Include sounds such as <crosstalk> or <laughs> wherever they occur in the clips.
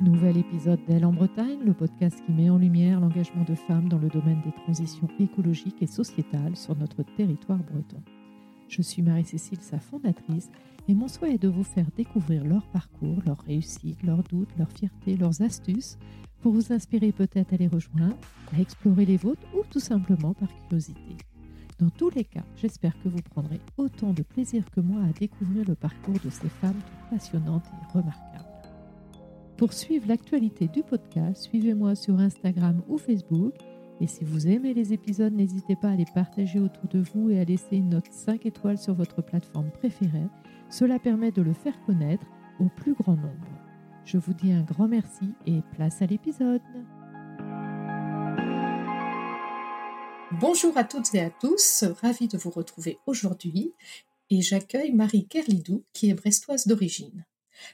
Nouvel épisode d'Elle en Bretagne, le podcast qui met en lumière l'engagement de femmes dans le domaine des transitions écologiques et sociétales sur notre territoire breton. Je suis Marie-Cécile, sa fondatrice, et mon souhait est de vous faire découvrir leur parcours, leurs réussites, leurs doutes, leurs fiertés, leurs astuces, pour vous inspirer peut-être à les rejoindre, à explorer les vôtres ou tout simplement par curiosité. Dans tous les cas, j'espère que vous prendrez autant de plaisir que moi à découvrir le parcours de ces femmes passionnantes et remarquables. Pour suivre l'actualité du podcast, suivez-moi sur Instagram ou Facebook. Et si vous aimez les épisodes, n'hésitez pas à les partager autour de vous et à laisser une note 5 étoiles sur votre plateforme préférée. Cela permet de le faire connaître au plus grand nombre. Je vous dis un grand merci et place à l'épisode. Bonjour à toutes et à tous, ravi de vous retrouver aujourd'hui et j'accueille Marie Kerlidou qui est brestoise d'origine.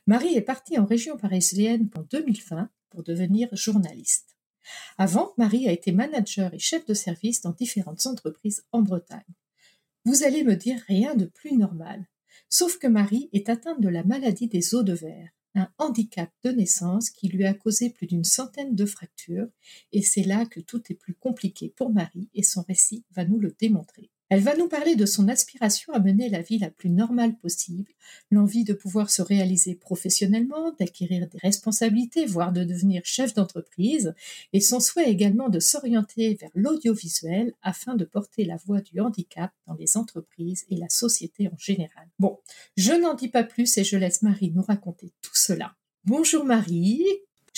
Marie est partie en région parisienne en 2020 pour devenir journaliste. Avant, Marie a été manager et chef de service dans différentes entreprises en Bretagne. Vous allez me dire rien de plus normal. Sauf que Marie est atteinte de la maladie des os de verre, un handicap de naissance qui lui a causé plus d'une centaine de fractures, et c'est là que tout est plus compliqué pour Marie et son récit va nous le démontrer. Elle va nous parler de son aspiration à mener la vie la plus normale possible, l'envie de pouvoir se réaliser professionnellement, d'acquérir des responsabilités, voire de devenir chef d'entreprise, et son souhait également de s'orienter vers l'audiovisuel afin de porter la voix du handicap dans les entreprises et la société en général. Bon, je n'en dis pas plus et je laisse Marie nous raconter tout cela. Bonjour Marie,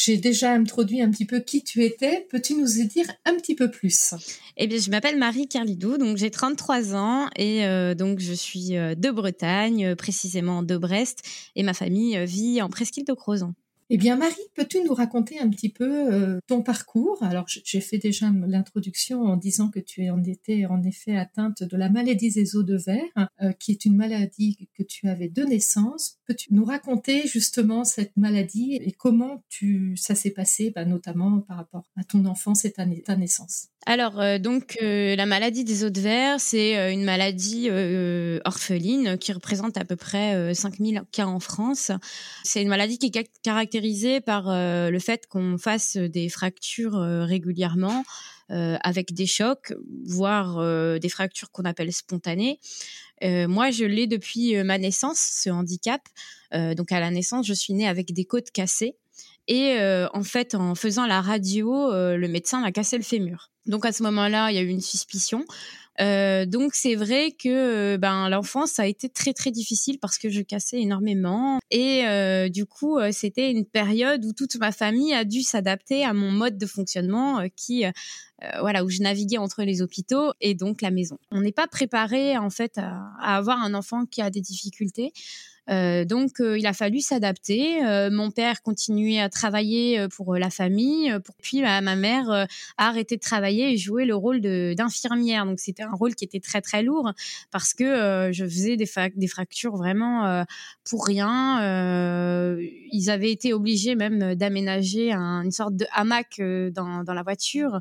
j'ai déjà introduit un petit peu qui tu étais. Peux-tu nous y dire un petit peu plus? Eh bien, je m'appelle Marie Carlidou, donc j'ai 33 ans et euh, donc je suis euh, de Bretagne, euh, précisément de Brest, et ma famille vit en presqu'île de Crozon. Eh bien, Marie, peux-tu nous raconter un petit peu euh, ton parcours? Alors, j'ai fait déjà l'introduction en disant que tu en étais en effet atteinte de la maladie des os de verre, euh, qui est une maladie que tu avais de naissance. Nous raconter justement cette maladie et comment tu, ça s'est passé, bah, notamment par rapport à ton enfance et ta naissance? Alors, euh, donc, euh, la maladie des os de verre, c'est euh, une maladie orpheline qui représente à peu près 5000 cas en France. C'est une maladie qui est caractérisée par le fait qu'on fasse des fractures régulièrement avec des chocs, voire des fractures qu'on appelle spontanées. moi, je l'ai depuis ma naissance, ce handicap. donc, à la naissance, je suis née avec des côtes cassées. Et en fait, en faisant la radio, le médecin m'a cassé le fémur. Donc à ce moment-là, il y a eu une suspicion. Euh, donc c'est vrai que ben l'enfance a été très très difficile parce que je cassais énormément et euh, du coup euh, c'était une période où toute ma famille a dû s'adapter à mon mode de fonctionnement euh, qui voilà où je naviguais entre les hôpitaux et donc la maison. On n'est pas préparé en fait à, avoir un enfant qui a des difficultés. Euh, donc, euh, il a fallu s'adapter. Euh, mon père continuait à travailler pour la famille. Puis, bah, ma mère a arrêté de travailler et jouait le rôle d'infirmière. Donc, c'était un rôle qui était très, très lourd parce que je faisais des, fractures vraiment pour rien. ils avaient été obligés même d'aménager une sorte de hamac dans, la voiture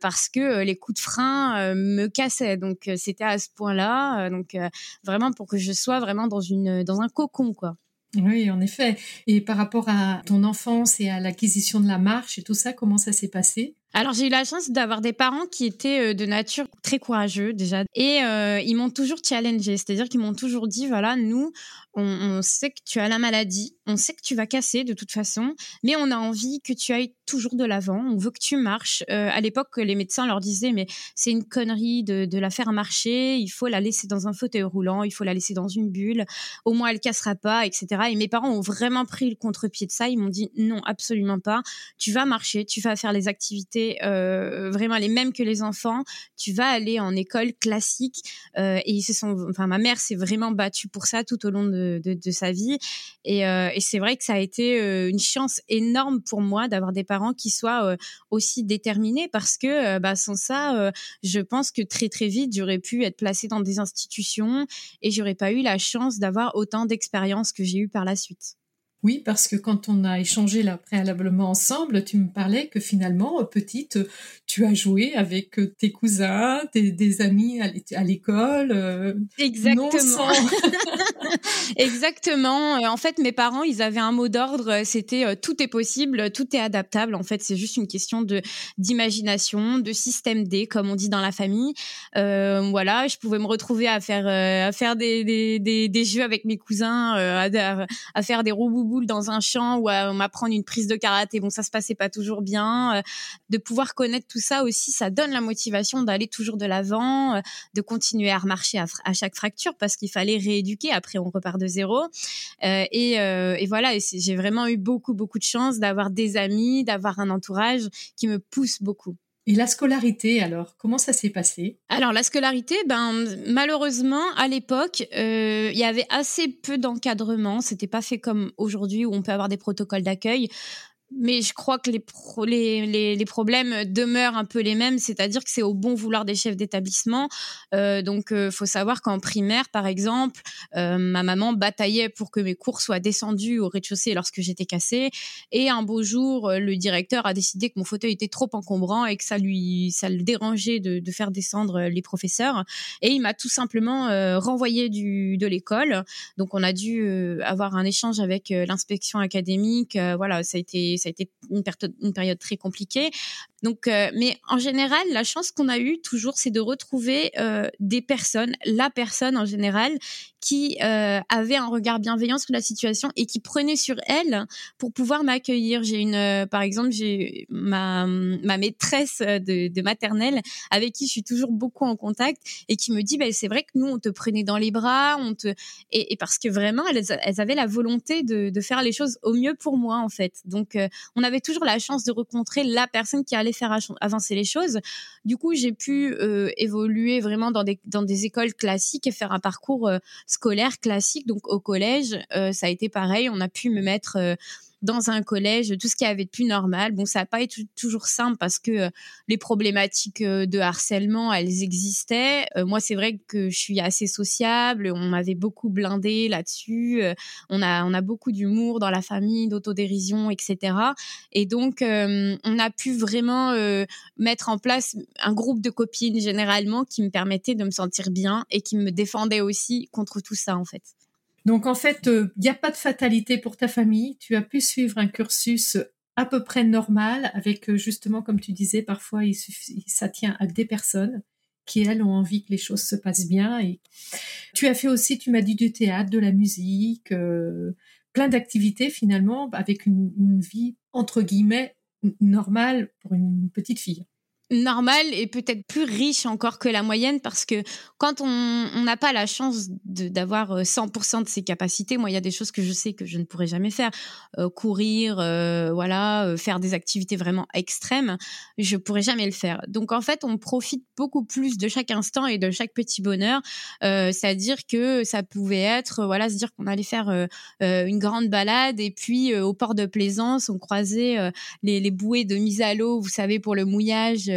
parce que les coups de frein me cassaient. Donc, c'était à ce point-là. donc, vraiment pour que je sois vraiment dans un cocon, quoi. Oui, en effet. Et par rapport à ton enfance et à l'acquisition de la marche et tout ça, comment ça s'est passé? Alors j'ai eu la chance d'avoir des parents qui étaient euh, de nature très courageux déjà. Et euh, ils m'ont toujours challengé, c'est-à-dire qu'ils m'ont toujours dit voilà nous on, sait que tu as la maladie, on sait que tu vas casser de toute façon, mais on a envie que tu ailles toujours de l'avant, on veut que tu marches. Euh, à l'époque, les médecins leur disaient, mais c'est une connerie de, de, la faire marcher, il faut la laisser dans un fauteuil roulant, il faut la laisser dans une bulle, au moins elle cassera pas, etc. Et mes parents ont vraiment pris le contre-pied de ça, ils m'ont dit, non, absolument pas, tu vas marcher, tu vas faire les activités euh, vraiment les mêmes que les enfants, tu vas aller en école classique. Euh, et ils se sont, enfin, ma mère s'est vraiment battue pour ça tout au long de sa vie. Euh, et, c'est vrai que ça a été une chance énorme pour moi d'avoir des parents qui soient aussi déterminés parce que bah, sans ça, je pense que très très vite, j'aurais pu être placée dans des institutions et j'aurais pas eu la chance d'avoir autant d'expérience que j'ai eu par la suite. Oui, parce que quand on a échangé là préalablement ensemble, tu me parlais que finalement, petite, tu as joué avec tes cousins, tes, des amis à l'école. Euh, Exactement. <laughs> <laughs> Exactement. En fait, mes parents, ils avaient un mot d'ordre, c'était euh, tout est possible, tout est adaptable. En fait, c'est juste une question de d'imagination, de système D, comme on dit dans la famille. Euh, voilà, je pouvais me retrouver à faire à faire des, des, des, des, jeux avec mes cousins, à, à, faire des dans un champ ou à m'apprendre une prise de karaté. Bon, ça se passait pas toujours bien. Euh, de pouvoir connaître tout ça aussi, ça donne la motivation d'aller toujours de l'avant, euh, de continuer à remarcher à, chaque fracture parce qu'il fallait rééduquer. Après, on repart de zéro. Euh, et, et, voilà, j'ai vraiment eu beaucoup, beaucoup de chance d'avoir des amis, d'avoir un entourage qui me pousse beaucoup. Et la scolarité, alors, comment ça s'est passé? Alors, la scolarité, ben, malheureusement, à l'époque, euh, il y avait assez peu d'encadrement. C'était pas fait comme aujourd'hui où on peut avoir des protocoles d'accueil mais je crois que les, les, les, problèmes demeurent un peu les mêmes, c'est-à-dire que c'est au bon vouloir des chefs d'établissement. Euh, donc, il euh, faut savoir qu'en primaire, par exemple, euh, ma maman bataillait pour que mes cours soient descendus au rez-de-chaussée lorsque j'étais cassée. Et un beau jour, euh, le directeur a décidé que mon fauteuil était trop encombrant et que ça lui, ça le dérangeait de, de faire descendre les professeurs. Et il m'a tout simplement euh, renvoyé du, de l'école. Donc, on a dû avoir un échange avec l'inspection académique. voilà, ça a été ça a été une, période très compliquée. Donc, euh, mais en général, la chance qu'on a eue toujours, c'est de retrouver euh, des personnes, la personne en général, qui euh, avait un regard bienveillant sur la situation et qui prenait sur elle pour pouvoir m'accueillir. J'ai une, euh, par exemple, j'ai ma, ma maîtresse de, maternelle avec qui je suis toujours beaucoup en contact et qui me dit, bah, c'est vrai que nous, on te prenait dans les bras, on te, et, et parce que vraiment, elles, elles, avaient la volonté de, de, faire les choses au mieux pour moi, en fait. Donc, euh, on avait toujours la chance de rencontrer la personne qui allait faire avancer les choses. Du coup, j'ai pu euh, évoluer vraiment dans des, écoles classiques et faire un parcours scolaire classique. Donc au collège, euh, ça a été pareil. On a pu me mettre euh, dans un collège, tout ce qui avait de plus normal. Bon, ça n'a pas été toujours simple parce que euh, les problématiques euh, de harcèlement, elles existaient. Euh, moi, c'est vrai que je suis assez sociable. On m'avait beaucoup blindé là-dessus. on a on a beaucoup d'humour dans la famille, d'autodérision, etc. Et donc, on a pu vraiment mettre en place un groupe de copines généralement qui me permettait de me sentir bien et qui me défendait aussi contre tout ça en fait. Donc en fait, il euh, n'y a pas de fatalité pour ta famille. Tu as pu suivre un cursus à peu près normal avec euh, justement, comme tu disais, parfois il suffit, ça tient à des personnes qui elles ont envie que les choses se passent bien. Et tu as fait aussi, tu m'as dit du théâtre, de la musique, euh, plein d'activités finalement avec une, une vie entre guillemets normale pour une petite fille normal et peut-être plus riche encore que la moyenne parce que quand on n'a pas la chance d'avoir 100% euh, de ses capacités, moi il y a des choses que je sais que je ne pourrais jamais faire, euh, courir, euh, voilà, faire des activités vraiment extrêmes, je pourrais jamais le faire. Donc en fait, on profite beaucoup plus de chaque instant et de chaque petit bonheur, c'est-à-dire que ça pouvait être, voilà, se dire qu'on allait faire une grande balade et puis au port de Plaisance, on croisait les, les bouées de mise à l'eau, vous savez, pour le mouillage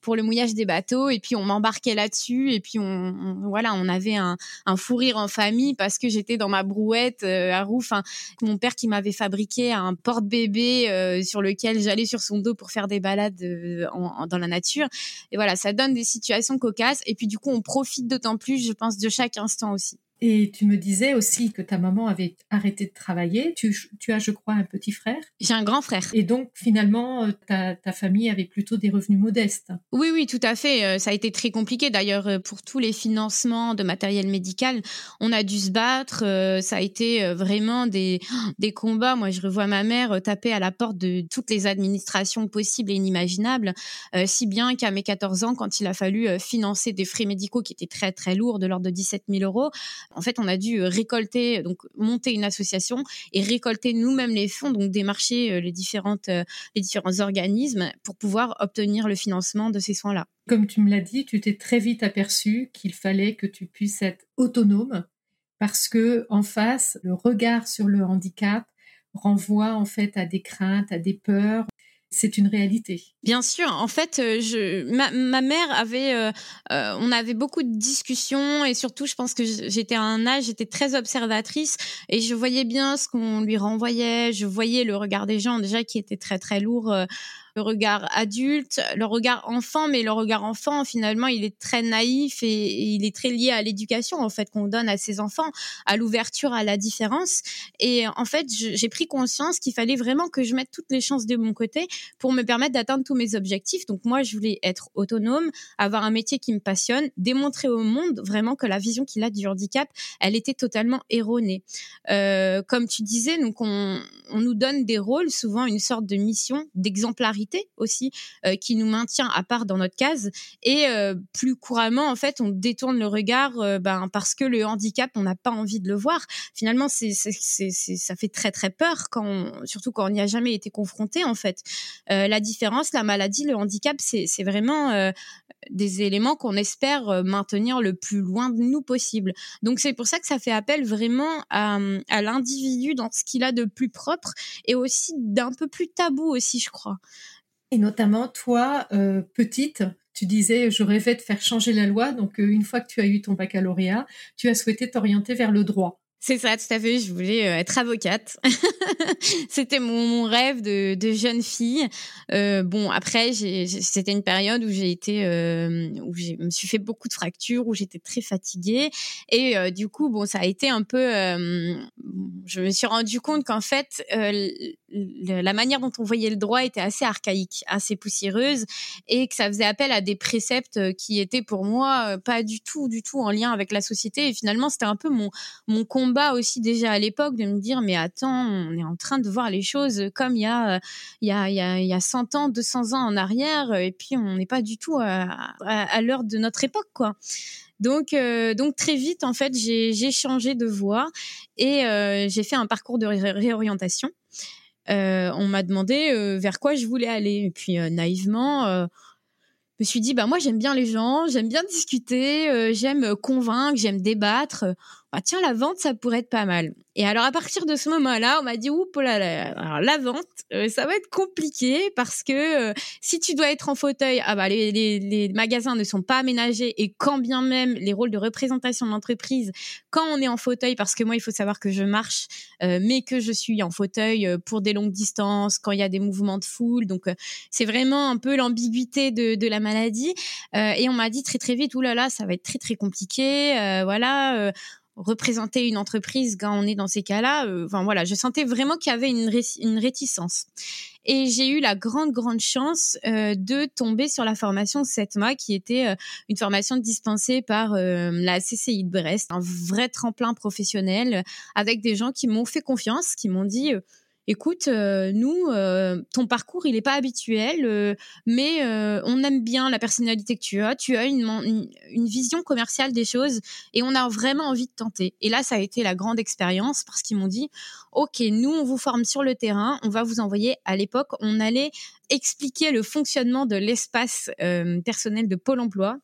pour le mouillage des bateaux. Et puis on m'embarquait là-dessus. Et puis on, voilà on avait un, un, fou rire en famille parce que j'étais dans ma brouette euh, à roue. Enfin mon père qui m'avait fabriqué un porte-bébé euh, sur lequel j'allais sur son dos pour faire des balades euh, dans la nature. Et voilà ça donne des situations cocasses. Et puis du coup on profite d'autant plus je pense de chaque instant aussi et tu me disais aussi que ta maman avait arrêté de travailler. Tu, as, je crois, un petit frère. J'ai un grand frère. Et donc, finalement, euh, ta, famille avait plutôt des revenus modestes. Oui, oui, tout à fait. Euh, ça a été très compliqué. D'ailleurs, euh, pour tous les financements de matériel médical, on a dû se battre. Ça a été vraiment des, des combats. Moi, je revois ma mère taper à la porte de toutes les administrations possibles et inimaginables, si bien qu'à mes 14 ans, quand il a fallu financer des frais médicaux qui étaient très, très lourds, de l'ordre de 17 000 euros, en fait, on a dû euh, récolter, donc monter une association et récolter nous-mêmes les fonds, donc démarcher euh, les différentes, euh, les différents organismes pour pouvoir obtenir le financement de ces soins-là. Comme tu me l'as dit, tu t'es très vite aperçu qu'il fallait que tu puisses être autonome parce que en face, le regard sur le handicap renvoie en fait à des craintes, à des peurs. C'est une réalité. Bien sûr. En fait, euh, ma mère avait, euh, euh, on avait beaucoup de discussions et surtout, je pense que j'étais à un âge, j'étais très observatrice et je voyais bien ce qu'on lui renvoyait. Je voyais le regard des gens déjà qui était très très lourd le regard adulte, le regard enfant, mais le regard enfant, finalement, il est très naïf et, il est très lié à l'éducation, en fait, qu'on donne à ses enfants, à l'ouverture, à la différence. Et en fait, j'ai pris conscience qu'il fallait vraiment que je mette toutes les chances de mon côté pour me permettre d'atteindre tous mes objectifs. Donc moi, je voulais être autonome, avoir un métier qui me passionne, démontrer au monde vraiment que la vision qu'il a du handicap, elle était totalement erronée. Euh, comme tu disais, donc on, on nous donne des rôles, souvent une sorte de mission, d'exemplarité aussi euh, qui nous maintient à part dans notre case et euh, plus couramment en fait on détourne le regard euh, ben, parce que le handicap on n'a pas envie de le voir finalement c'est ça fait très très peur quand surtout quand on n'y a jamais été confronté en fait la différence la maladie le handicap c'est vraiment des éléments qu'on espère maintenir le plus loin de nous possible. Donc c'est pour ça que ça fait appel vraiment à, à l'individu dans ce qu'il a de plus propre et aussi d'un peu plus tabou aussi, je crois. Et notamment, toi, euh, petite, tu disais, je rêvais de faire changer la loi. Donc, euh, une fois que tu as eu ton baccalauréat, tu as souhaité t'orienter vers le droit. C'est ça, tout à fait. Je voulais euh, être avocate. <laughs> c'était mon, rêve de, jeune fille. Euh, bon, après, c'était une période où j'ai été, euh, où je me suis fait beaucoup de fractures, où j'étais très fatiguée, et du coup, bon, ça a été un peu. Je me suis rendu compte qu'en fait, la manière dont on voyait le droit était assez archaïque, assez poussiéreuse, et que ça faisait appel à des préceptes qui étaient pour moi pas du tout, du tout en lien avec la société. Et finalement, c'était un peu mon mon combat aussi déjà à l'époque de me dire mais attends, on est en train de voir les choses comme il y a il y a il y a, il y a 100 ans, 200 ans en arrière et puis on n'est pas du tout à, l'heure de notre époque quoi. Donc, euh, donc très vite, en fait, j'ai changé de voie et euh, j'ai fait un parcours de réorientation. Euh, on m'a demandé vers quoi je voulais aller. Et puis, naïvement, je me suis dit, bah moi j'aime bien les gens, j'aime bien discuter, j'aime convaincre, j'aime débattre ah tiens la vente ça pourrait être pas mal. Et alors à partir de ce moment-là, on m'a dit ouh là, là alors la vente euh, ça va être compliqué parce que euh, si tu dois être en fauteuil, ah bah les, les, les, magasins ne sont pas aménagés et quand bien même les rôles de représentation de l'entreprise quand on est en fauteuil parce que moi il faut savoir que je marche euh, mais que je suis en fauteuil pour des longues distances quand il y a des mouvements de foule. Donc c'est vraiment un peu l'ambiguïté de, de la maladie. Et on m'a dit très très vite ouh là là ça va être très très compliqué. Voilà représenter une entreprise quand on est dans ces cas-là. Euh, enfin voilà, je sentais vraiment qu'il y avait une, une réticence. Et j'ai eu la grande, grande chance euh, de tomber sur la formation 7 mois, qui était euh, une formation dispensée par la CCI de Brest, un vrai tremplin professionnel, avec des gens qui m'ont fait confiance, qui m'ont dit écoute, euh, nous, euh, ton parcours, il n'est pas habituel, euh, mais on aime bien la personnalité que tu as. Tu as une, une, vision commerciale des choses et on a vraiment envie de tenter. Et là, ça a été la grande expérience parce qu'ils m'ont dit, OK, nous, on vous forme sur le terrain, on va vous envoyer à l'époque, on allait expliquer le fonctionnement de l'espace personnel de Pôle Emploi.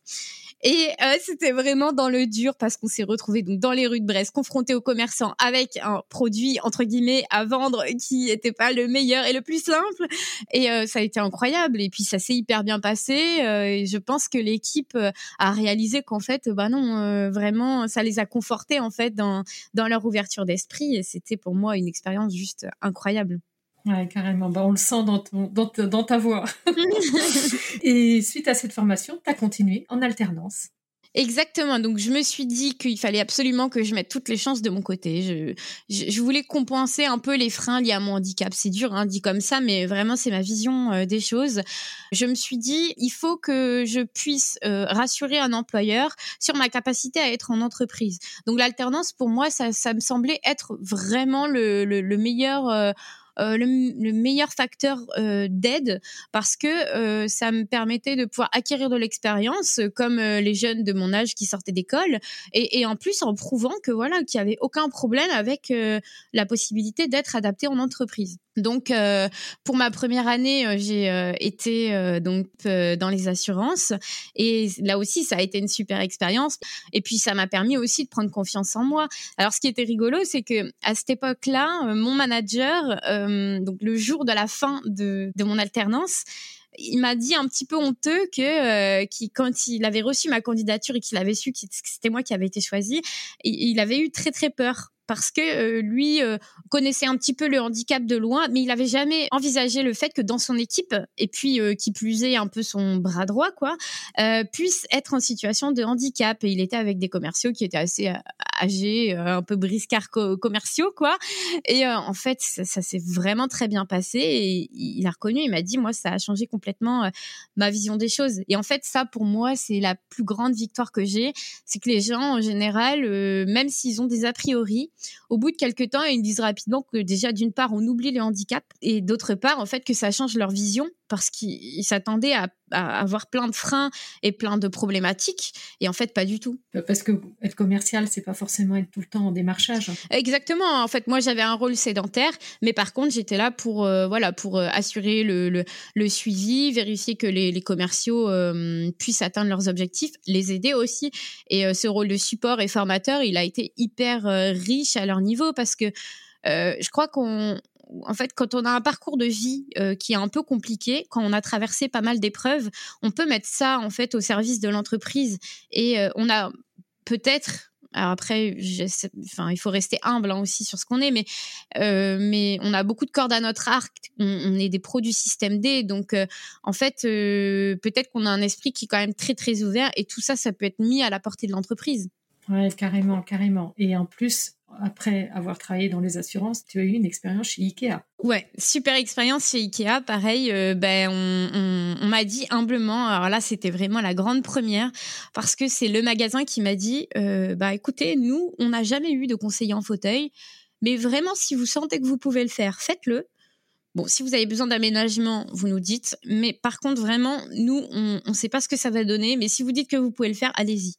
Et euh, c'était vraiment dans le dur parce qu'on s'est retrouvé donc dans les rues de Brest, confrontés aux commerçants avec un produit entre guillemets à vendre qui était pas le meilleur et le plus simple. Et euh, ça a été incroyable. Et puis ça s'est hyper bien passé. Euh, et je pense que l'équipe a réalisé qu'en fait, bah non, vraiment, ça les a confortés en fait dans dans leur ouverture d'esprit. Et c'était pour moi une expérience juste incroyable. Ouais, carrément. Bah, on le sent dans, dans, ta voix. <laughs> et suite à cette formation, tu as continué en alternance. Exactement. Donc, je me suis dit qu'il fallait absolument que je mette toutes les chances de mon côté. Je, je, voulais compenser un peu les freins liés à mon handicap. C'est dur, hein, dit comme ça, mais vraiment, c'est ma vision euh, des choses. Je me suis dit, il faut que je puisse euh, rassurer un employeur sur ma capacité à être en entreprise. Donc, l'alternance, pour moi, ça, ça me semblait être vraiment le, le, le meilleur euh, euh, le, meilleur facteur euh, d'aide parce que euh, ça me permettait de pouvoir acquérir de l'expérience comme les jeunes de mon âge qui sortaient d'école et, et, en plus en prouvant que voilà qu'il y avait aucun problème avec la possibilité d'être adapté en entreprise. Donc, euh, pour ma première année, euh, j'ai euh, été donc dans les assurances et là aussi, ça a été une super expérience. Et puis, ça m'a permis aussi de prendre confiance en moi. Alors, ce qui était rigolo, c'est que à cette époque-là, mon manager, donc le jour de la fin de, de mon alternance, il m'a dit un petit peu honteux que quand il avait reçu ma candidature et qu'il avait su que c'était moi qui avais été choisi, il avait eu très très peur parce que euh, lui euh, connaissait un petit peu le handicap de loin, mais il n'avait jamais envisagé le fait que dans son équipe, et puis euh, qui plus est un peu son bras droit, quoi, puisse être en situation de handicap. Et il était avec des commerciaux qui étaient assez âgés, un peu briscards commerciaux, quoi. Et en fait, ça, ça s'est vraiment très bien passé. Et il a reconnu, il m'a dit, moi, ça a changé complètement ma vision des choses. Et en fait, ça, pour moi, c'est la plus grande victoire que j'ai, c'est que les gens, en général, même s'ils ont des a priori, au bout de quelques temps, ils disent rapidement que déjà, d'une part, on oublie les handicaps et d'autre part, en fait, que ça change leur vision parce qu'ils s'attendaient à, avoir plein de freins et plein de problématiques et en fait pas du tout. Parce que être commercial, c'est pas forcément être tout le temps en démarchage. Exactement. En fait, moi j'avais un rôle sédentaire, mais par contre j'étais là pour euh, voilà pour euh, assurer le, le, suivi, vérifier que les, commerciaux euh, puissent atteindre leurs objectifs, les aider aussi. Et ce rôle de support et formateur, il a été hyper riche à leur niveau parce que je crois qu'on en fait, quand on a un parcours de vie euh, qui est un peu compliqué, quand on a traversé pas mal d'épreuves, on peut mettre ça en fait au service de l'entreprise. Et euh, on a peut-être alors après, enfin, il faut rester humble hein, aussi sur ce qu'on est, mais euh, mais on a beaucoup de cordes à notre arc. On, est des pros du système D, donc en fait, peut-être qu'on a un esprit qui est quand même très très ouvert, et tout ça, ça peut être mis à la portée de l'entreprise. Ouais, carrément, carrément. Et en plus, après avoir travaillé dans les assurances, tu as eu une expérience chez Ikea. Ouais, super expérience chez Ikea. Pareil, euh, ben on, m'a dit humblement. Alors là, c'était vraiment la grande première parce que c'est le magasin qui m'a dit, euh, bah écoutez, nous, on n'a jamais eu de conseiller en fauteuil, mais vraiment, si vous sentez que vous pouvez le faire, faites-le. Bon, si vous avez besoin d'aménagement, vous nous dites. Mais par contre, vraiment, nous, on ne sait pas ce que ça va donner. Mais si vous dites que vous pouvez le faire, allez-y.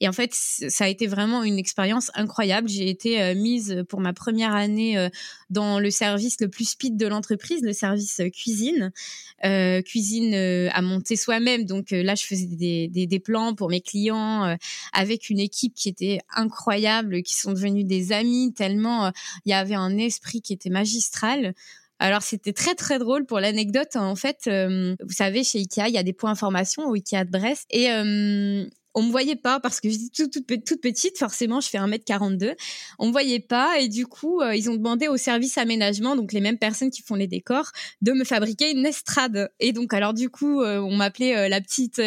Et en fait, ça a été vraiment une expérience incroyable. J'ai été euh, mise pour ma première année euh, dans le service le plus speed de l'entreprise, le service euh, cuisine. cuisine à monter soi-même. Donc là, je faisais des, des, des, plans pour mes clients avec une équipe qui était incroyable, qui sont devenus des amis tellement il y avait un esprit qui était magistral. Alors c'était très très drôle pour l'anecdote. En fait, euh, vous savez, chez Ikea, il y a des points information au Ikea de Brest et euh, on me voyait pas parce que je dis toute, toute, petite, forcément, je fais 1m42. On me voyait pas et du coup, euh, ils ont demandé au service aménagement, donc les mêmes personnes qui font les décors, de me fabriquer une estrade. Et donc, alors du coup, euh, on m'appelait euh, la petite,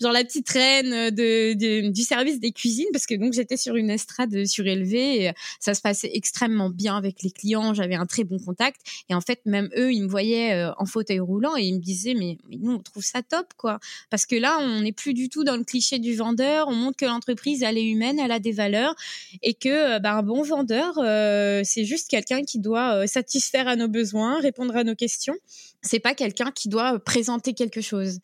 genre la petite reine de, du service des cuisines parce que donc j'étais sur une estrade surélevée et ça se passait extrêmement bien avec les clients. J'avais un très bon contact et en fait, même eux, ils me voyaient en fauteuil roulant et ils me disaient mais nous, on trouve ça top quoi parce que là, on n'est plus du tout dans le cliché du vent on montre que l'entreprise elle est humaine, elle a des valeurs et que euh, bah, un bon vendeur euh, c'est juste quelqu'un qui doit euh, satisfaire à nos besoins, répondre à nos questions. C'est pas quelqu'un qui doit présenter quelque chose.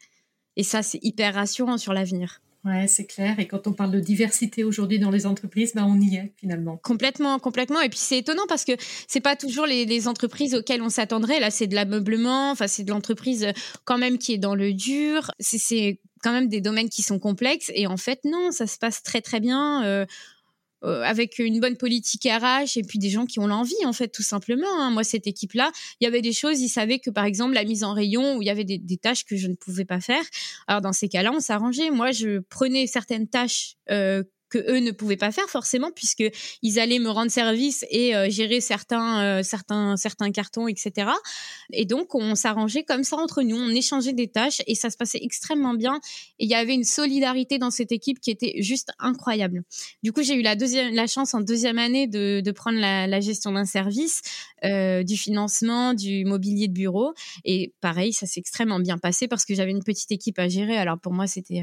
Et ça c'est hyper rassurant sur l'avenir. Ouais, c'est clair. Et quand on parle de diversité aujourd'hui dans les entreprises, bah, on y est finalement. Complètement, complètement. Et puis c'est étonnant parce que c'est pas toujours les, entreprises auxquelles on s'attendrait. Là, c'est de l'ameublement. Enfin, c'est de l'entreprise quand même qui est dans le dur. C'est quand même des domaines qui sont complexes. Et en fait, non, ça se passe très très bien. Euh, euh, avec une bonne politique RH et puis des gens qui ont l'envie en fait tout simplement. Hein. Moi cette équipe là, il y avait des choses, ils savaient que par exemple la mise en rayon où il y avait des, des tâches que je ne pouvais pas faire. Alors dans ces cas-là, on s'arrangeait. Moi je prenais certaines tâches euh, que eux ne pouvaient pas faire forcément puisque ils allaient me rendre service et euh, gérer certains euh, certains certains cartons etc et donc on s'arrangeait comme ça entre nous. On échangeait des tâches et ça se passait extrêmement bien. Et il y avait une solidarité dans cette équipe qui était juste incroyable. Du coup j'ai eu la deuxième la chance en deuxième année de, de prendre la, gestion d'un service euh, du financement du mobilier de bureau. Et pareil ça s'est extrêmement bien passé parce que j'avais une petite équipe à gérer. Alors pour moi c'était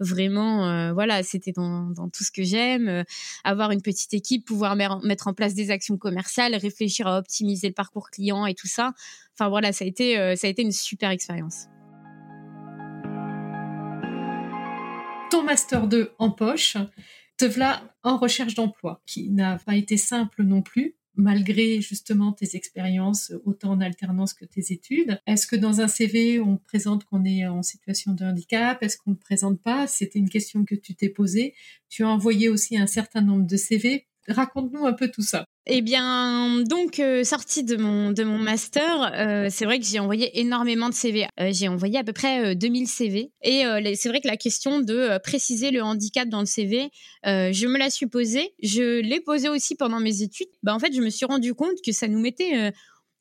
vraiment voilà c'était dans, dans tout ce que j'aime, euh, avoir une petite équipe, pouvoir mettre en place des actions commerciales, réfléchir à optimiser le parcours client et tout ça. Enfin voilà, ça a été, euh, ça a été une super expérience. Ton master 2 en poche, te voilà en recherche d'emploi, qui n'a pas été simple non plus. Malgré justement tes expériences, autant en alternance que tes études. Est-ce que dans un CV, on présente qu'on est en situation de handicap? Est-ce qu'on ne présente pas? C'était une question que tu t'es posée. Tu as envoyé aussi un certain nombre de CV. Raconte-nous un peu tout ça. Eh bien, donc euh, sortie de mon de mon master, euh, c'est vrai que j'ai envoyé énormément de CV. Euh, j'ai envoyé à peu près 2000 CV et c'est vrai que la question de préciser le handicap dans le CV, je me la suis posée. Je l'ai posée aussi pendant mes études. Bah en fait, je me suis rendu compte que ça nous mettait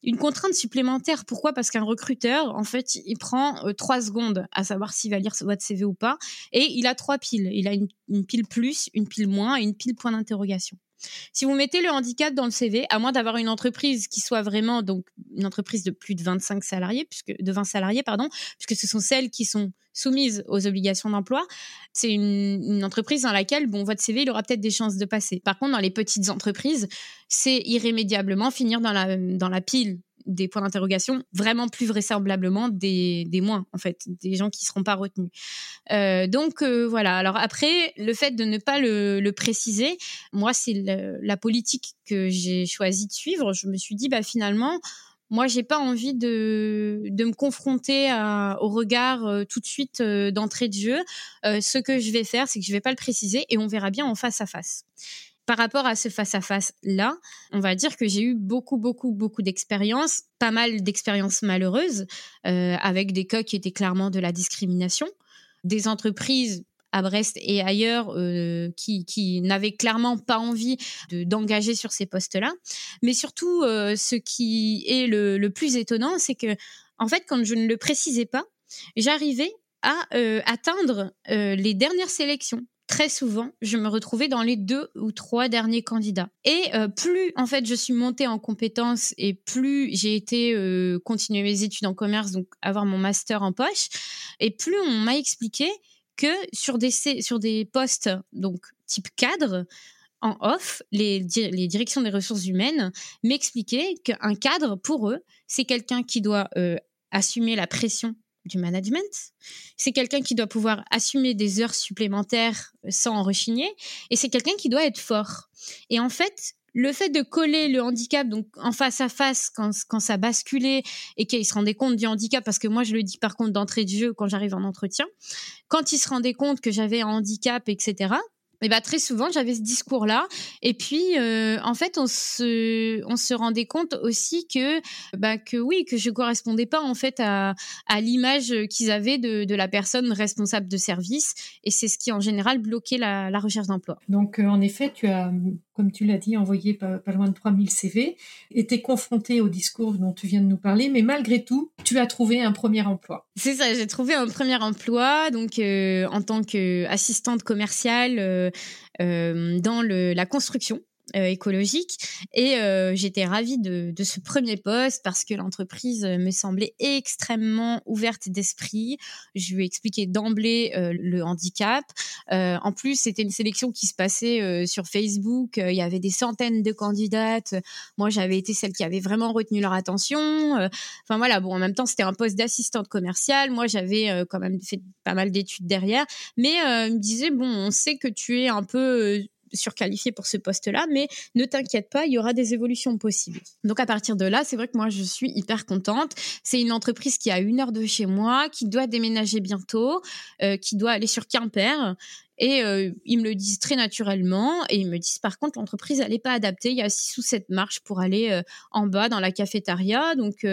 une contrainte supplémentaire. Pourquoi? Parce qu'un recruteur, en fait, il prend trois secondes à savoir s'il va lire votre CV ou pas, et il a trois piles. Il a une, une pile plus, une pile moins et une pile point d'interrogation. Si vous mettez le handicap dans le CV, à moins d'avoir une entreprise qui soit vraiment donc une entreprise de plus de 25 salariés, puisque de 20 salariés pardon, puisque ce sont celles qui sont soumises aux obligations d'emploi, c'est une, entreprise dans laquelle bon votre CV il aura peut-être des chances de passer. Par contre, dans les petites entreprises, c'est irrémédiablement finir dans la dans la pile des points d'interrogation, vraiment plus vraisemblablement des, des moins, en fait, des gens qui ne seront pas retenus. Euh, donc euh, voilà. Alors après, le fait de ne pas le, préciser, moi, c'est la politique que j'ai choisi de suivre. Je me suis dit, bah finalement, moi, j'ai pas envie de, de me confronter au regard euh, tout de suite d'entrée de jeu. ce que je vais faire, c'est que je vais pas le préciser et on verra bien en face à face par rapport à ce face-à-face-là, on va dire que j'ai eu beaucoup, beaucoup, beaucoup d'expériences, pas mal d'expériences malheureuses, euh, avec des cas qui étaient clairement de la discrimination, des entreprises à Brest et ailleurs euh, qui, n'avaient clairement pas envie d'engager sur ces postes-là. Mais surtout, euh, ce qui est le plus étonnant, c'est que, en fait, quand je ne le précisais pas, j'arrivais à atteindre les dernières sélections très souvent, je me retrouvais dans les deux ou trois derniers candidats. Et euh, plus, en fait, je suis montée en compétences et plus j'ai été euh, continuer mes études en commerce, donc avoir mon master en poche, et plus on m'a expliqué que sur des, sur des postes, donc type cadre, en off, les, les directions des ressources humaines m'expliquaient qu'un cadre, pour eux, c'est quelqu'un qui doit euh, assumer la pression du management. C'est quelqu'un qui doit pouvoir assumer des heures supplémentaires sans en rechigner. Et c'est quelqu'un qui doit être fort. Et en fait, le fait de coller le handicap donc en face à face quand, quand ça basculait et qu'il se rendait compte du handicap parce que moi je le dis par contre d'entrée de jeu quand j'arrive en entretien quand il se rendait compte que j'avais un handicap etc et bah très souvent j'avais ce discours là et puis euh, en fait on se on se rendait compte aussi que bah que oui que je correspondais pas en fait à, à l'image qu'ils avaient de, de la personne responsable de service et c'est ce qui en général bloquait la, la recherche d'emploi. Donc euh, en effet tu as comme tu l'as dit, envoyé pas, loin de 3000 CV, était confronté au discours dont tu viens de nous parler, mais malgré tout, tu as trouvé un premier emploi. C'est ça, j'ai trouvé un premier emploi, donc euh, en tant qu'assistante commerciale dans le, la construction. Euh, écologique. Et euh, j'étais ravie de, de, ce premier poste parce que l'entreprise me semblait extrêmement ouverte d'esprit. Je lui ai expliqué d'emblée euh, le handicap. en plus, c'était une sélection qui se passait sur Facebook. Il y avait des centaines de candidates. Moi, j'avais été celle qui avait vraiment retenu leur attention. Enfin voilà, bon, en même temps, c'était un poste d'assistante commerciale. Moi, j'avais quand même fait pas mal d'études derrière. Mais il me disait, bon, on sait que tu es un peu surqualifié pour ce poste-là, mais ne t'inquiète pas, il y aura des évolutions possibles. Donc à partir de là, c'est vrai que moi je suis hyper contente. C'est une entreprise qui a une heure de chez moi, qui doit déménager bientôt, euh, qui doit aller sur Quimper. Et euh, ils me le disent très naturellement. Et ils me disent par contre, l'entreprise, elle n'est pas adaptée. Il y a six ou sept marches pour aller euh, en bas dans la cafétéria. Donc,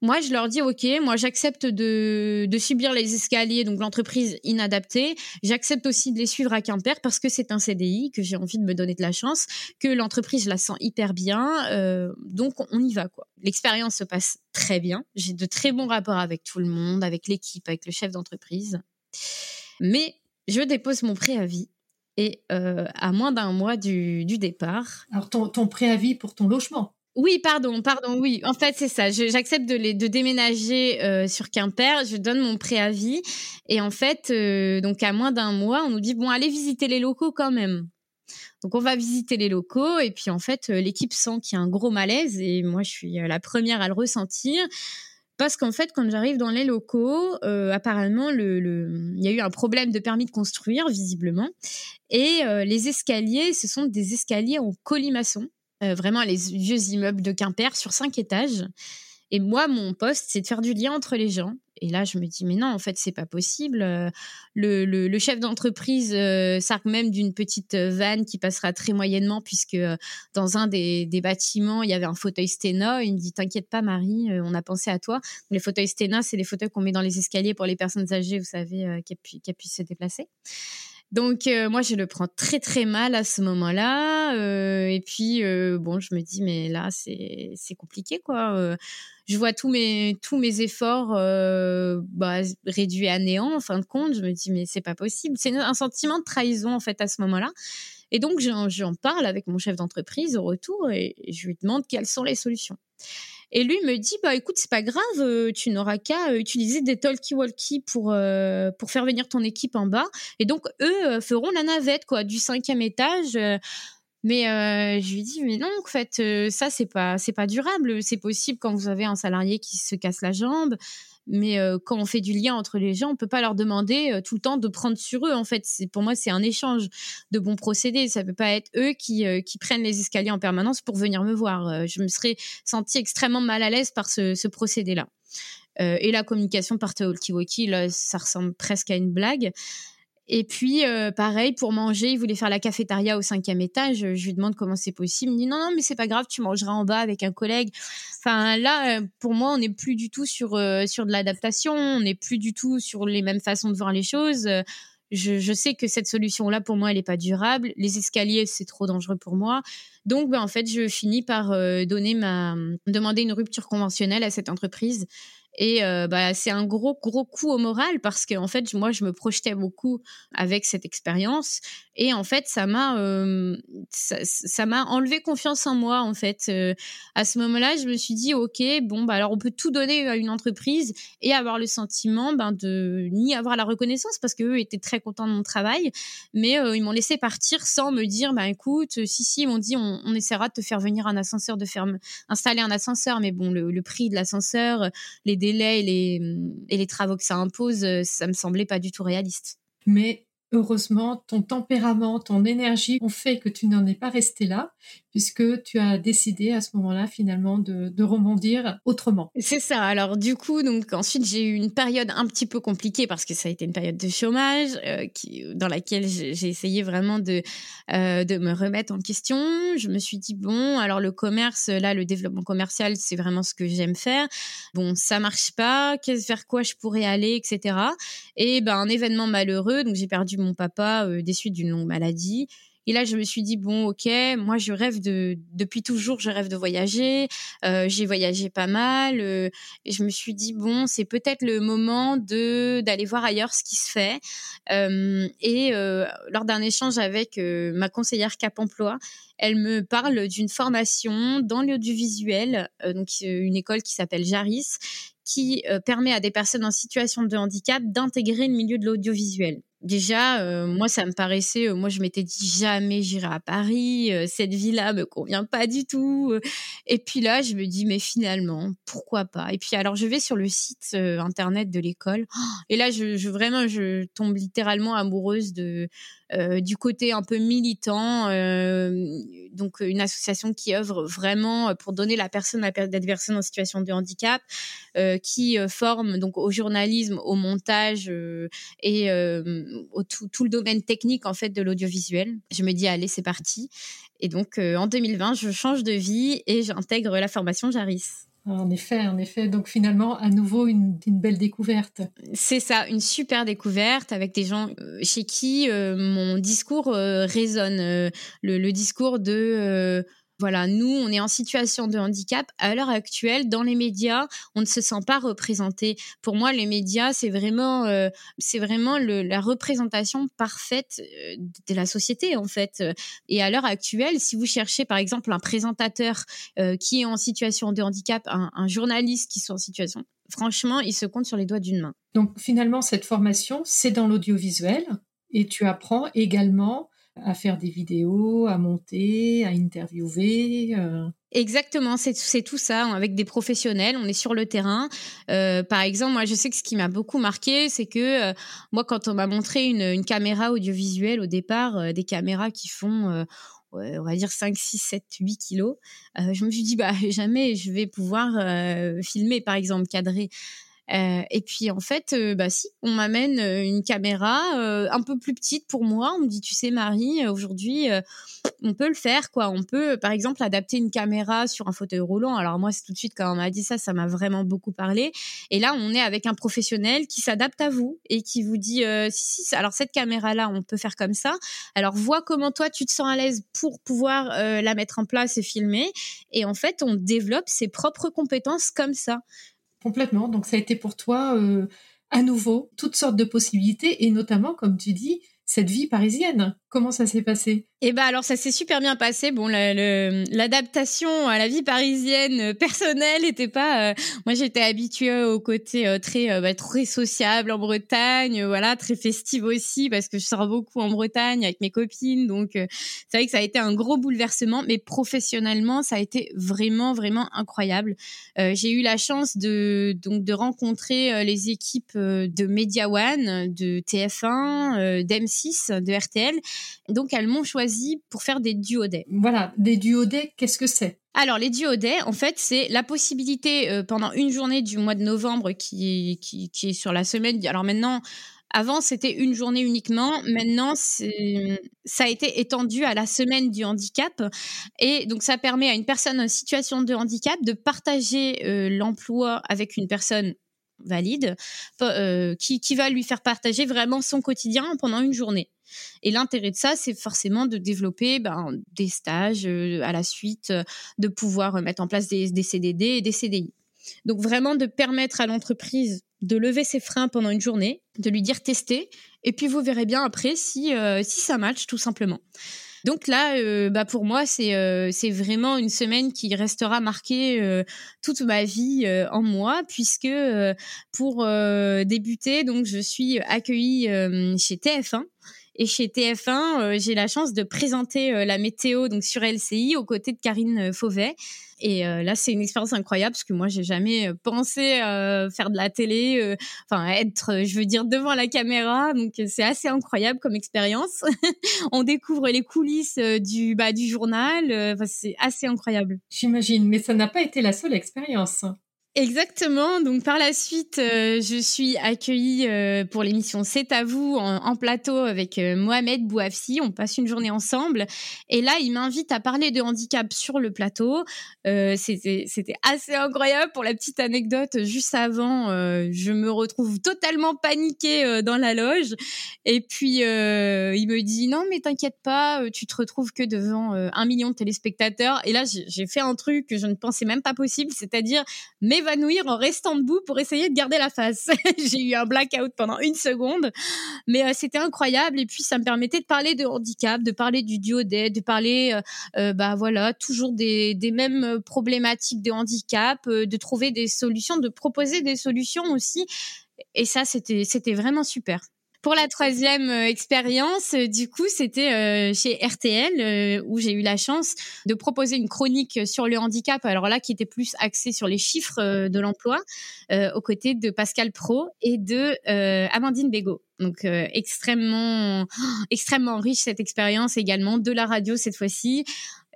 moi, je leur dis, OK, moi, j'accepte de, subir les escaliers, donc l'entreprise inadaptée. J'accepte aussi de les suivre à Quimper parce que c'est un CDI, que j'ai envie de me donner de la chance, que l'entreprise, je la sens hyper bien. Euh, donc, on y va, quoi. L'expérience se passe très bien. J'ai de très bons rapports avec tout le monde, avec l'équipe, avec le chef d'entreprise. Mais je dépose mon préavis et euh, à moins d'un mois du, départ. Alors, ton préavis pour ton logement? Oui, pardon, pardon, oui. En fait, c'est ça. J'accepte de, déménager euh, sur Quimper. Je donne mon préavis. Et en fait, euh, donc à moins d'un mois, on nous dit, bon, allez visiter les locaux quand même. Donc on va visiter les locaux. Et puis en fait, euh, l'équipe sent qu'il y a un gros malaise. Et moi, je suis la première à le ressentir. Parce qu'en fait, quand j'arrive dans les locaux, apparemment, il y a eu un problème de permis de construire, visiblement. Et les escaliers, ce sont des escaliers en colimaçon vraiment les vieux immeubles de Quimper sur cinq étages. Et moi, mon poste, c'est de faire du lien entre les gens. Et là, je me dis, mais non, en fait, c'est pas possible. Le, le, chef d'entreprise euh, même d'une petite euh, vanne qui passera très moyennement, puisque euh, dans un des, des, bâtiments, il y avait un fauteuil Stena. Il me dit, t'inquiète pas, Marie, on a pensé à toi. Les fauteuils Stena, c'est les fauteuils qu'on met dans les escaliers pour les personnes âgées, vous savez, qui, qui puissent se déplacer. Donc moi je le prends très très mal à ce moment-là et puis bon je me dis mais là c'est c'est compliqué quoi je vois tous mes tous mes efforts euh, bah, réduits à néant en fin de compte. Je me dis mais c'est pas possible. C'est un sentiment de trahison en fait à ce moment-là. Et donc j'en parle avec mon chef d'entreprise au retour et, je lui demande quelles sont les solutions. Et lui me dit bah écoute c'est pas grave, euh, tu n'auras qu'à utiliser des talkie-walkie pour euh, pour faire venir ton équipe en bas. Et donc eux feront la navette quoi du cinquième étage. Mais euh, je lui dis mais non en fait euh, ça c'est pas c'est pas durable. C'est possible quand vous avez un salarié qui se casse la jambe mais euh, quand on fait du lien entre les gens on peut pas leur demander tout le temps de prendre sur eux en fait. Pour moi c'est un échange de bons procédés. Ça peut pas être eux qui qui prennent les escaliers en permanence pour venir me voir. Je me serais sentie extrêmement mal à l'aise par ce, ce procédé là et la communication par talkie-walkie là ça ressemble presque à une blague et puis, euh, pareil, pour manger, il voulait faire la cafétéria au cinquième étage. Je lui demande comment c'est possible. Il me dit non, non, mais c'est pas grave, tu mangeras en bas avec un collègue. Enfin, là, euh, pour moi, on n'est plus du tout sur, euh, sur de l'adaptation. On n'est plus du tout sur les mêmes façons de voir les choses. Je, sais que cette solution-là, pour moi, elle n'est pas durable. Les escaliers, c'est trop dangereux pour moi. Donc, ben, en fait, je finis par donner ma, demander une rupture conventionnelle à cette entreprise et euh, bah, c'est un gros, gros coup au moral parce que, en fait, moi, je me projetais beaucoup avec cette expérience. Et en fait, ça m'a, euh, ça, m'a enlevé confiance en moi, en fait. Euh, à ce moment-là, je me suis dit, OK, bon, bah, alors on peut tout donner à une entreprise et avoir le sentiment ben, de ni avoir la reconnaissance parce qu'eux étaient très contents de mon travail, mais ils m'ont laissé partir sans me dire, bah, écoute, si, si, ils m'ont dit, on, essaiera de te faire venir un ascenseur, de faire installer un ascenseur, mais bon, le, le prix de l'ascenseur, les délais et les, et les travaux que ça impose, euh, ça me semblait pas du tout réaliste. Mais heureusement, ton tempérament, ton énergie ont fait que tu n'en es pas resté là, puisque tu as décidé à ce moment-là finalement de, rebondir autrement. C'est ça. Alors du coup, donc ensuite j'ai eu une période un petit peu compliquée parce que ça a été une période de chômage euh, dans laquelle j'ai essayé vraiment de euh, de me remettre en question. Je me suis dit bon, alors le commerce, là, le développement commercial, c'est vraiment ce que j'aime faire. Bon, ça marche pas. Qu'est-ce vers quoi je pourrais aller, etc. Et ben un événement malheureux, donc j'ai perdu mon papa euh, des suites d'une longue maladie. Et là, je me suis dit bon, ok, moi je rêve de depuis toujours, je rêve de voyager. Euh, j'ai voyagé pas mal euh, et je me suis dit bon, c'est peut-être le moment de d'aller voir ailleurs ce qui se fait. et lors d'un échange avec ma conseillère Cap Emploi, elle me parle d'une formation dans l'audiovisuel, donc une école qui s'appelle Jaris, qui permet à des personnes en situation de handicap d'intégrer le milieu de l'audiovisuel. Déjà, euh, moi, ça me paraissait, euh, moi, je m'étais dit jamais j'irai à Paris, euh, cette vie-là me convient pas du tout. Et puis là, je me dis, mais finalement, pourquoi pas? Et puis alors, je vais sur le site internet de l'école, et là, je, je, vraiment, je tombe littéralement amoureuse de euh, du côté un peu militant, euh, donc une association qui œuvre vraiment pour donner la personne à des personnes en situation de handicap, euh, qui forme donc au journalisme, au montage et au tout, tout, le domaine technique en fait de l'audiovisuel. Je me dis allez c'est parti. Et donc en 2020 je change de vie et j'intègre la formation Jaris. En effet, en effet. Donc finalement, à nouveau, une, belle découverte. C'est ça, une super découverte avec des gens euh, chez qui euh, mon discours euh, résonne. le, discours de voilà, nous, on est en situation de handicap. À l'heure actuelle, dans les médias, on ne se sent pas représenté. Pour moi, les médias, c'est vraiment, euh, c'est vraiment la représentation parfaite euh, de la société, en fait. Et à l'heure actuelle, si vous cherchez, par exemple, un présentateur euh, qui est en situation de handicap, un, un journaliste qui soit en situation, franchement, il se compte sur les doigts d'une main. Donc, finalement, cette formation, c'est dans l'audiovisuel et tu apprends également à faire des vidéos, à monter, à interviewer. Exactement, c'est tout ça, avec des professionnels, on est sur le terrain. Euh, par exemple, moi je sais que ce qui m'a beaucoup marqué, c'est que euh, moi quand on m'a montré une, caméra audiovisuelle au départ, euh, des caméras qui font, on va dire 5, 6, 7, 8 kilos, je me suis dit, bah <laughs> jamais je vais pouvoir filmer par exemple, cadrer. Euh, et puis en fait, euh, bah si, on m'amène euh, une caméra un peu plus petite pour moi. On me dit, tu sais Marie, aujourd'hui, on peut le faire quoi. On peut, par exemple, adapter une caméra sur un fauteuil roulant. Alors moi, c'est tout de suite quand on m'a dit ça, ça m'a vraiment beaucoup parlé. Et là, on est avec un professionnel qui s'adapte à vous et qui vous dit, si si, alors cette caméra là, on peut faire comme ça. Alors vois comment toi tu te sens à l'aise pour pouvoir la mettre en place et filmer. Et en fait, on développe ses propres compétences comme ça. Complètement. Donc ça a été pour toi euh, à nouveau toutes sortes de possibilités et notamment, comme tu dis, cette vie parisienne. Comment ça s'est passé? Eh ben alors ça s'est super bien passé. Bon, l'adaptation à la vie parisienne euh, personnelle n'était pas. Euh, moi, j'étais habituée au côté euh, très bah, très sociable en Bretagne, voilà, très festive aussi parce que je sors beaucoup en Bretagne avec mes copines. Donc c'est vrai que ça a été un gros bouleversement, mais professionnellement, ça a été vraiment vraiment incroyable. J'ai eu la chance de donc de rencontrer les équipes de Media One, de TF1, d'M6, de RTL donc elles m'ont choisi pour faire des duodets. Voilà, des duodets, qu'est-ce que c'est? Alors, les duodets, en fait, c'est la possibilité euh, pendant une journée du mois de novembre qui, qui, qui est sur la semaine. Alors maintenant, avant, c'était une journée uniquement. Maintenant, ça a été étendu à la semaine du handicap. Et donc, ça permet à une personne en situation de handicap de partager euh, l'emploi avec une personne valide euh, qui, qui va lui faire partager vraiment son quotidien pendant une journée. Et l'intérêt de ça, c'est forcément de développer ben, des stages euh, à la suite, euh, de pouvoir mettre en place des, CDD et des CDI. Donc vraiment de permettre à l'entreprise de lever ses freins pendant une journée, de lui dire tester, et puis vous verrez bien après si, si ça match tout simplement. Donc là, bah pour moi, c'est c'est vraiment une semaine qui restera marquée toute ma vie en moi, puisque pour débuter, donc je suis accueillie chez TF1 et chez TF1, euh, j'ai la chance de présenter euh, la météo donc sur LCI aux côtés de Karine euh, Fauvet. Et là, c'est une expérience incroyable parce que moi, j'ai jamais pensé faire de la télé, enfin être, je veux dire, devant la caméra. Donc, c'est assez incroyable comme expérience. <laughs> On découvre les coulisses du bah, du journal. c'est assez incroyable. J'imagine, mais ça n'a pas été la seule expérience. Exactement. Donc par la suite, euh, je suis accueillie euh, pour l'émission C'est à vous en, plateau avec euh, Mohamed Bouafsi. On passe une journée ensemble et là, il m'invite à parler de handicap sur le plateau. C'était assez incroyable. Pour la petite anecdote, juste avant, je me retrouve totalement paniquée dans la loge et puis il me dit non mais t'inquiète pas, tu te retrouves que devant un million de téléspectateurs. Et là, j'ai fait un truc que je ne pensais même pas possible, c'est-à-dire mais en restant debout pour essayer de garder la face. <laughs> j'ai eu un blackout pendant une seconde, mais euh, c'était incroyable. Et puis ça me permettait de parler de handicap, de parler du duodé, de parler, euh, euh, bah voilà, toujours des, des mêmes problématiques de handicap, de trouver des solutions, de proposer des solutions aussi. Et ça, c'était c'était vraiment super. Pour la troisième euh, expérience, euh, du coup, c'était euh, chez RTL où j'ai eu la chance de proposer une chronique sur le handicap. Alors là, qui était plus axée sur les chiffres de l'emploi, aux côtés de Pascal Pro et de Amandine Bégaud. Donc extrêmement <gasps> extrêmement riche cette expérience également de la radio cette fois-ci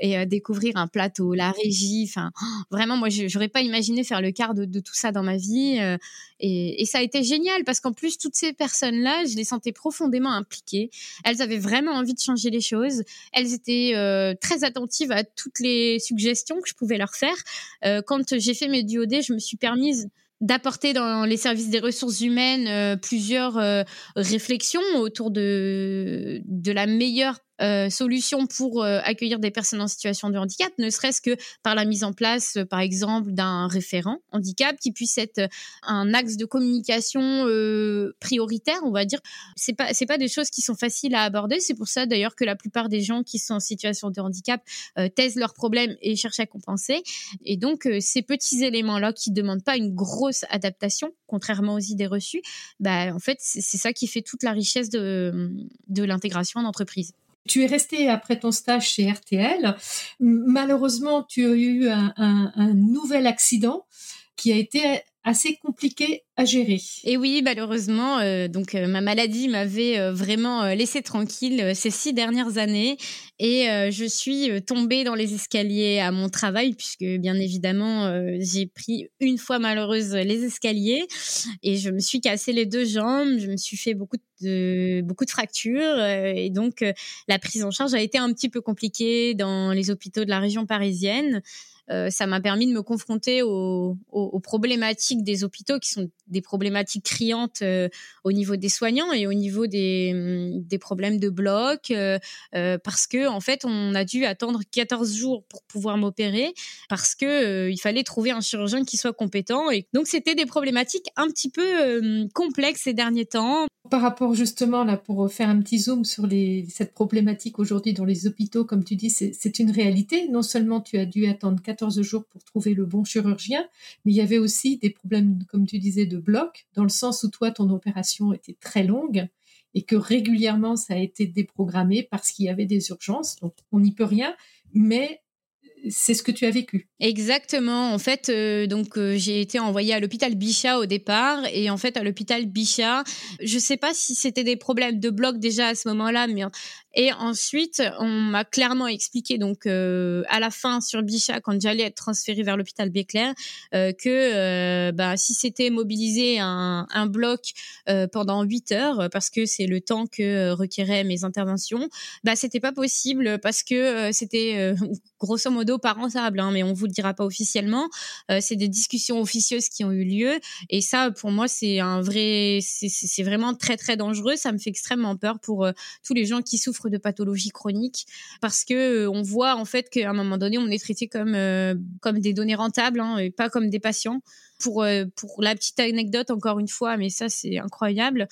et euh, découvrir un plateau, la régie. Enfin, <gasps> vraiment, moi, j'aurais pas imaginé faire le quart de, tout ça dans ma vie. Euh, et, ça a été génial parce qu'en plus, toutes ces personnes-là, je les sentais profondément impliquées. Elles avaient vraiment envie de changer les choses. Elles étaient euh, très attentives à toutes les suggestions que je pouvais leur faire. quand j'ai fait mes duodés, je me suis permise d'apporter dans les services des ressources humaines plusieurs réflexions autour de, de la meilleure euh, solutions pour euh, accueillir des personnes en situation de handicap, ne serait-ce que par la mise en place, euh, par exemple, d'un référent handicap qui puisse être un axe de communication prioritaire, on va dire. C'est pas c'est pas des choses qui sont faciles à aborder. C'est pour ça d'ailleurs que la plupart des gens qui sont en situation de handicap taisent leurs problèmes et cherchent à compenser. Et donc ces petits éléments là qui demandent pas une grosse adaptation, contrairement aux idées reçues, bah en fait c'est ça qui fait toute la richesse de l'intégration en entreprise. Tu es resté après ton stage chez RTL. Malheureusement, tu as eu un nouvel accident qui a été assez compliqué à gérer. Et oui, malheureusement, euh, donc euh, ma maladie m'avait euh, vraiment laissé tranquille ces six dernières années et je suis tombée dans les escaliers à mon travail puisque bien évidemment j'ai pris une fois malheureuse les escaliers et je me suis cassé les deux jambes, je me suis fait beaucoup de beaucoup de fractures et donc la prise en charge a été un petit peu compliquée dans les hôpitaux de la région parisienne. Euh, ça m'a permis de me confronter aux, problématiques des hôpitaux qui sont des problématiques criantes euh, au niveau des soignants et au niveau des, mm, problèmes de bloc euh, parce que en fait on a dû attendre 14 jours pour pouvoir m'opérer parce que il fallait trouver un chirurgien qui soit compétent et donc c'était des problématiques un petit peu complexes ces derniers temps. Par rapport justement là pour faire un petit zoom sur cette problématique aujourd'hui dans les hôpitaux comme tu dis c'est une réalité. Non seulement tu as dû attendre 14 jours pour trouver le bon chirurgien mais il y avait aussi des problèmes comme tu disais de bloc dans le sens où toi ton opération était très longue et que régulièrement ça a été déprogrammé parce qu'il y avait des urgences donc on n'y peut rien mais c'est ce que tu as vécu. Exactement. En fait, euh, donc euh, j'ai été envoyée à l'hôpital Bichat au départ, et en fait à l'hôpital Bichat, je sais pas si c'était des problèmes de bloc déjà à ce moment-là, mais et ensuite, on m'a clairement expliqué, donc euh, à la fin sur Bichat, quand j'allais être transférée vers l'hôpital Béclair, euh, que euh, bah, si c'était mobiliser un, un bloc euh, pendant 8 heures, parce que c'est le temps que requéraient mes interventions, bah c'était pas possible parce que c'était <laughs> grosso modo pas rentable, hein, mais on vous le dira pas officiellement. c'est des discussions officieuses qui ont eu lieu, et ça, pour moi, c'est un vrai, c'est vraiment très très dangereux. Ça me fait extrêmement peur pour tous les gens qui souffrent de pathologies chroniques parce que euh, on voit en fait qu'à un moment donné on est traité comme euh, des données rentables hein, et pas comme des patients pour euh, pour la petite anecdote encore une fois mais ça c'est incroyable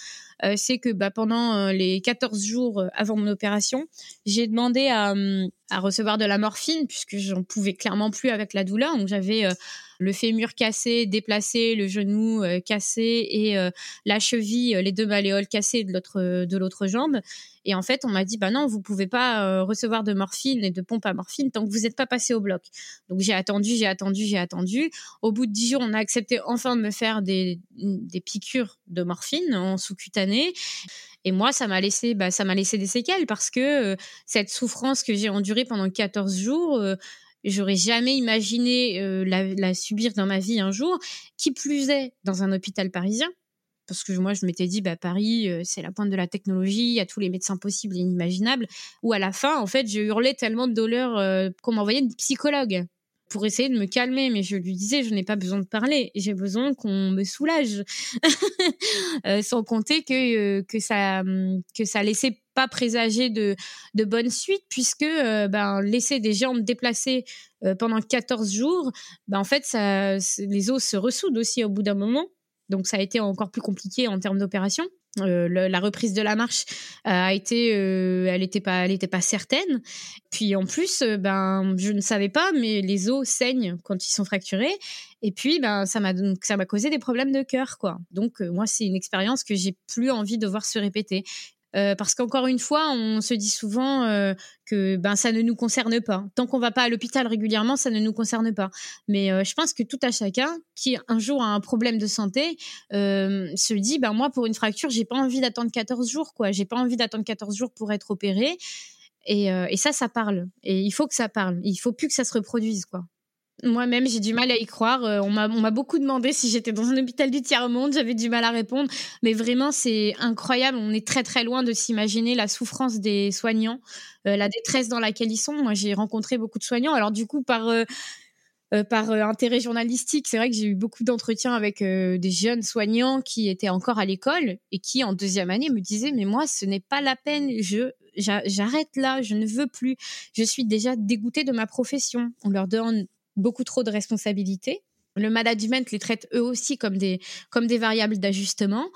c'est que bah, pendant les 14 jours avant mon opération j'ai demandé à, à recevoir de la morphine puisque j'en pouvais clairement plus avec la douleur donc j'avais le fémur cassé, déplacé, le genou euh, cassé et euh, la cheville, euh, les deux malléoles cassées de l'autre jambe. Et en fait, on m'a dit bah non, vous pouvez pas recevoir de morphine et de pompe à morphine tant que vous n'êtes pas passé au bloc. Donc j'ai attendu, j'ai attendu, j'ai attendu. Au bout de dix jours, on a enfin de me faire des, piqûres de morphine en sous-cutané. Et moi, ça m'a laissé, bah, ça m'a laissé des séquelles parce que cette souffrance que j'ai endurée pendant 14 jours, J'aurais jamais imaginé euh, la, subir dans ma vie un jour. Qui plus est, dans un hôpital parisien. Parce que moi, je m'étais dit, bah, Paris, euh, c'est la pointe de la technologie, il y a tous les médecins possibles et inimaginables. Ou à la fin, en fait, je hurlais tellement de douleur euh, qu'on m'envoyait une psychologue pour essayer de me calmer, mais je lui disais, je n'ai pas besoin de parler, j'ai besoin qu'on me soulage. <laughs> sans compter que, que, ça, que ça laissait pas présager de, de bonnes suites puisque euh, ben, laisser des jambes déplacées euh, pendant 14 jours, ben, en fait, ça, les os se ressoudent aussi au bout d'un moment. Donc ça a été encore plus compliqué en termes d'opération. Euh, la reprise de la marche a été, elle n'était pas, elle était pas certaine. Puis en plus, ben, je ne savais pas, mais les os saignent quand ils sont fracturés. Et puis, ben, ça m'a, ça m'a causé des problèmes de cœur, quoi. Donc moi, c'est une expérience que j'ai plus envie de voir se répéter. Euh, parce qu'encore une fois, on se dit souvent euh, que ben ça ne nous concerne pas. Tant qu'on va pas à l'hôpital régulièrement, ça ne nous concerne pas. Mais euh, je pense que tout à chacun qui un jour a un problème de santé se dit ben moi pour une fracture, j'ai pas envie d'attendre 14 jours quoi. J'ai pas envie d'attendre 14 jours pour être opéré. Et, et ça, ça parle. Et il faut que ça parle. Il faut plus que ça se reproduise quoi. Moi-même, j'ai du mal à y croire. Euh, on m'a beaucoup demandé si j'étais dans un hôpital du tiers-monde. J'avais du mal à répondre. Mais vraiment, c'est incroyable. On est très, très loin de s'imaginer la souffrance des soignants, euh, la détresse dans laquelle ils sont. Moi, j'ai rencontré beaucoup de soignants. Alors, du coup, par... Euh, par intérêt journalistique, c'est vrai que j'ai eu beaucoup d'entretiens avec des jeunes soignants qui étaient encore à l'école et qui, en deuxième année, me disaient mais moi, ce n'est pas la peine. Je j'arrête là. Je ne veux plus. Je suis déjà dégoûtée de ma profession. On leur donne beaucoup trop de responsabilités. Le management les traite eux aussi comme des, comme des variables d'ajustement.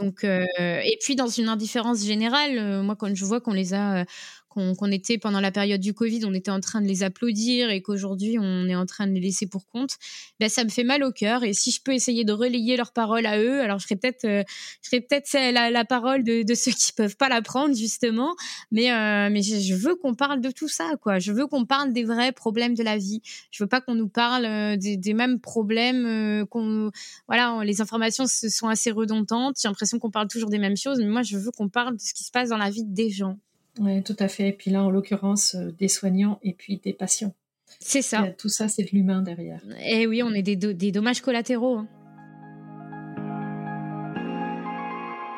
Donc, euh, et puis dans une indifférence générale, euh, moi quand je vois qu'on les a, qu'on était pendant la période du Covid, on était en train de les applaudir et qu'aujourd'hui on est en train de les laisser pour compte, ben ça me fait mal au cœur. Et si je peux essayer de relayer leurs paroles à eux, alors je serais peut-être, euh, je serais peut-être la, parole de, de, ceux <laughs> qui peuvent pas la prendre justement. Mais euh, mais je, veux qu'on parle de tout ça, quoi. Je veux qu'on parle des vrais problèmes de la vie. Je veux pas qu'on nous parle euh, des, des, mêmes problèmes. qu'on voilà, les informations sont assez redondantes. J'ai l'impression qu'on parle toujours des mêmes choses. Mais moi, je veux qu'on parle de ce qui se passe dans la vie des gens. Oui, tout à fait. Et puis là, en l'occurrence, euh, des soignants et puis des patients. C'est ça. tout ça, c'est de l'humain derrière. Et eh oui, on est des, des dommages collatéraux. Hein.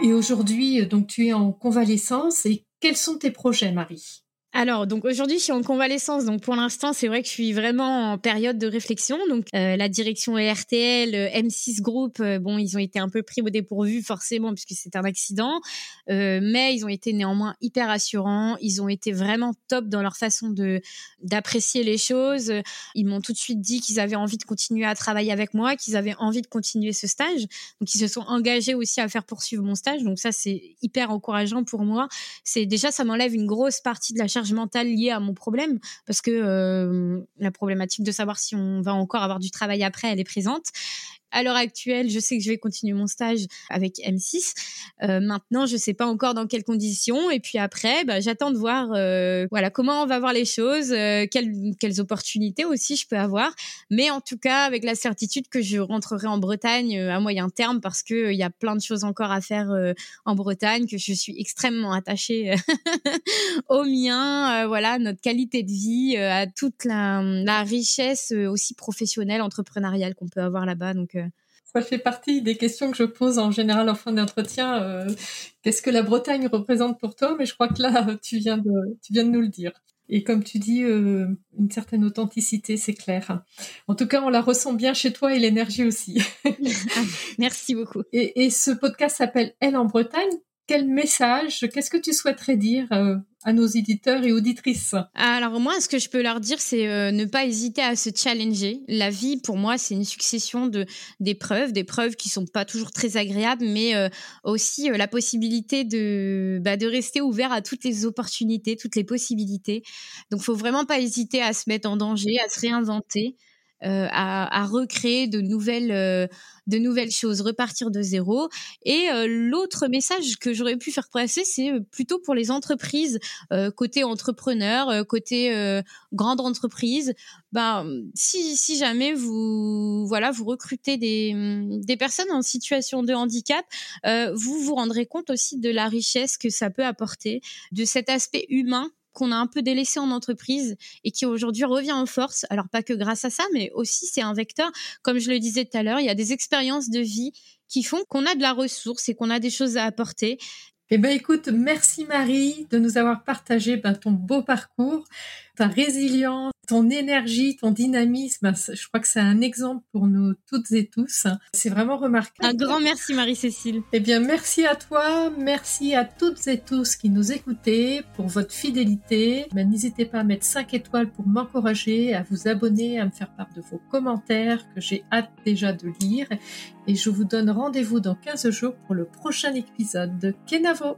Et aujourd'hui, euh, donc tu es en convalescence. Et quels sont tes projets, Marie? Alors, donc aujourd'hui, je suis en convalescence. Donc pour l'instant, c'est vrai que je suis vraiment en période de réflexion. Donc euh, la direction RTL, euh, M6 Group, euh, bon, ils ont été un peu pris au dépourvu forcément puisque c'est un accident, mais ils ont été néanmoins hyper assurants. Ils ont été vraiment top dans leur façon de d'apprécier les choses. Ils m'ont tout de suite dit qu'ils avaient envie de continuer à travailler avec moi, qu'ils avaient envie de continuer ce stage. Donc ils se sont engagés aussi à faire poursuivre mon stage. Donc ça, c'est hyper encourageant pour moi. C'est déjà ça m'enlève une grosse partie de la charge mentale liée à mon problème, parce que euh, la problématique de savoir si on va encore avoir du travail après, elle est présente à l'heure actuelle, je sais que je vais continuer mon stage avec M6. Euh, maintenant, je sais pas encore dans quelles conditions. Et puis après, bah, j'attends de voir euh, voilà comment on va voir les choses, euh, quelles, quelles opportunités aussi je peux avoir. Mais en tout cas, avec la certitude que je rentrerai en Bretagne à moyen terme parce que il y a plein de choses encore à faire en Bretagne, que je suis extrêmement attachée <laughs> au mien, voilà notre qualité de vie, à toute la, la richesse aussi professionnelle, entrepreneuriale qu'on peut avoir là-bas. Donc ça fait partie des questions que je pose en général en fin d'entretien. Euh, qu'est-ce que la Bretagne représente pour toi? Mais je crois que là, tu viens de, tu viens de nous le dire. Et comme tu dis, euh, une certaine authenticité, c'est clair. En tout cas, on la ressent bien chez toi et l'énergie aussi. <laughs> Merci beaucoup. Et, et ce podcast s'appelle Elle en Bretagne. Quel message, qu'est-ce que tu souhaiterais dire euh, à nos éditeurs et auditrices? Alors moi, ce que je peux leur dire, c'est euh, ne pas hésiter à se challenger. La vie, pour moi, c'est une succession de d'épreuves, des preuves qui sont pas toujours très agréables, mais euh, aussi la possibilité de bah, de rester ouvert à toutes les opportunités, toutes les possibilités. Donc, faut vraiment pas hésiter à se mettre en danger, à se réinventer. Euh, à, recréer de nouvelles, euh, de nouvelles choses, repartir de zéro. Et euh, l'autre message que j'aurais pu faire passer, c'est plutôt pour les entreprises, côté entrepreneur, côté grande entreprise. Ben, si, si jamais vous, voilà, vous recrutez des, des personnes en situation de handicap, vous vous rendrez compte aussi de la richesse que ça peut apporter, de cet aspect humain qu'on a un peu délaissé en entreprise et qui aujourd'hui revient en force. Alors pas que grâce à ça, mais aussi c'est un vecteur. Comme je le disais tout à l'heure, il y a des expériences de vie qui font qu'on a de la ressource et qu'on a des choses à apporter. Eh ben écoute, merci Marie de nous avoir partagé ben, ton beau parcours, ta résilience, ton énergie, ton dynamisme. Je crois que c'est un exemple pour nous toutes et tous. C'est vraiment remarquable. Un grand merci Marie-Cécile. Eh bien merci à toi, merci à toutes et tous qui nous écoutez pour votre fidélité. Ben, n'hésitez pas à mettre 5 étoiles pour m'encourager, à vous abonner, à me faire part de vos commentaires que j'ai hâte déjà de lire. Et je vous donne rendez-vous dans 15 jours pour le prochain épisode de Kenavo.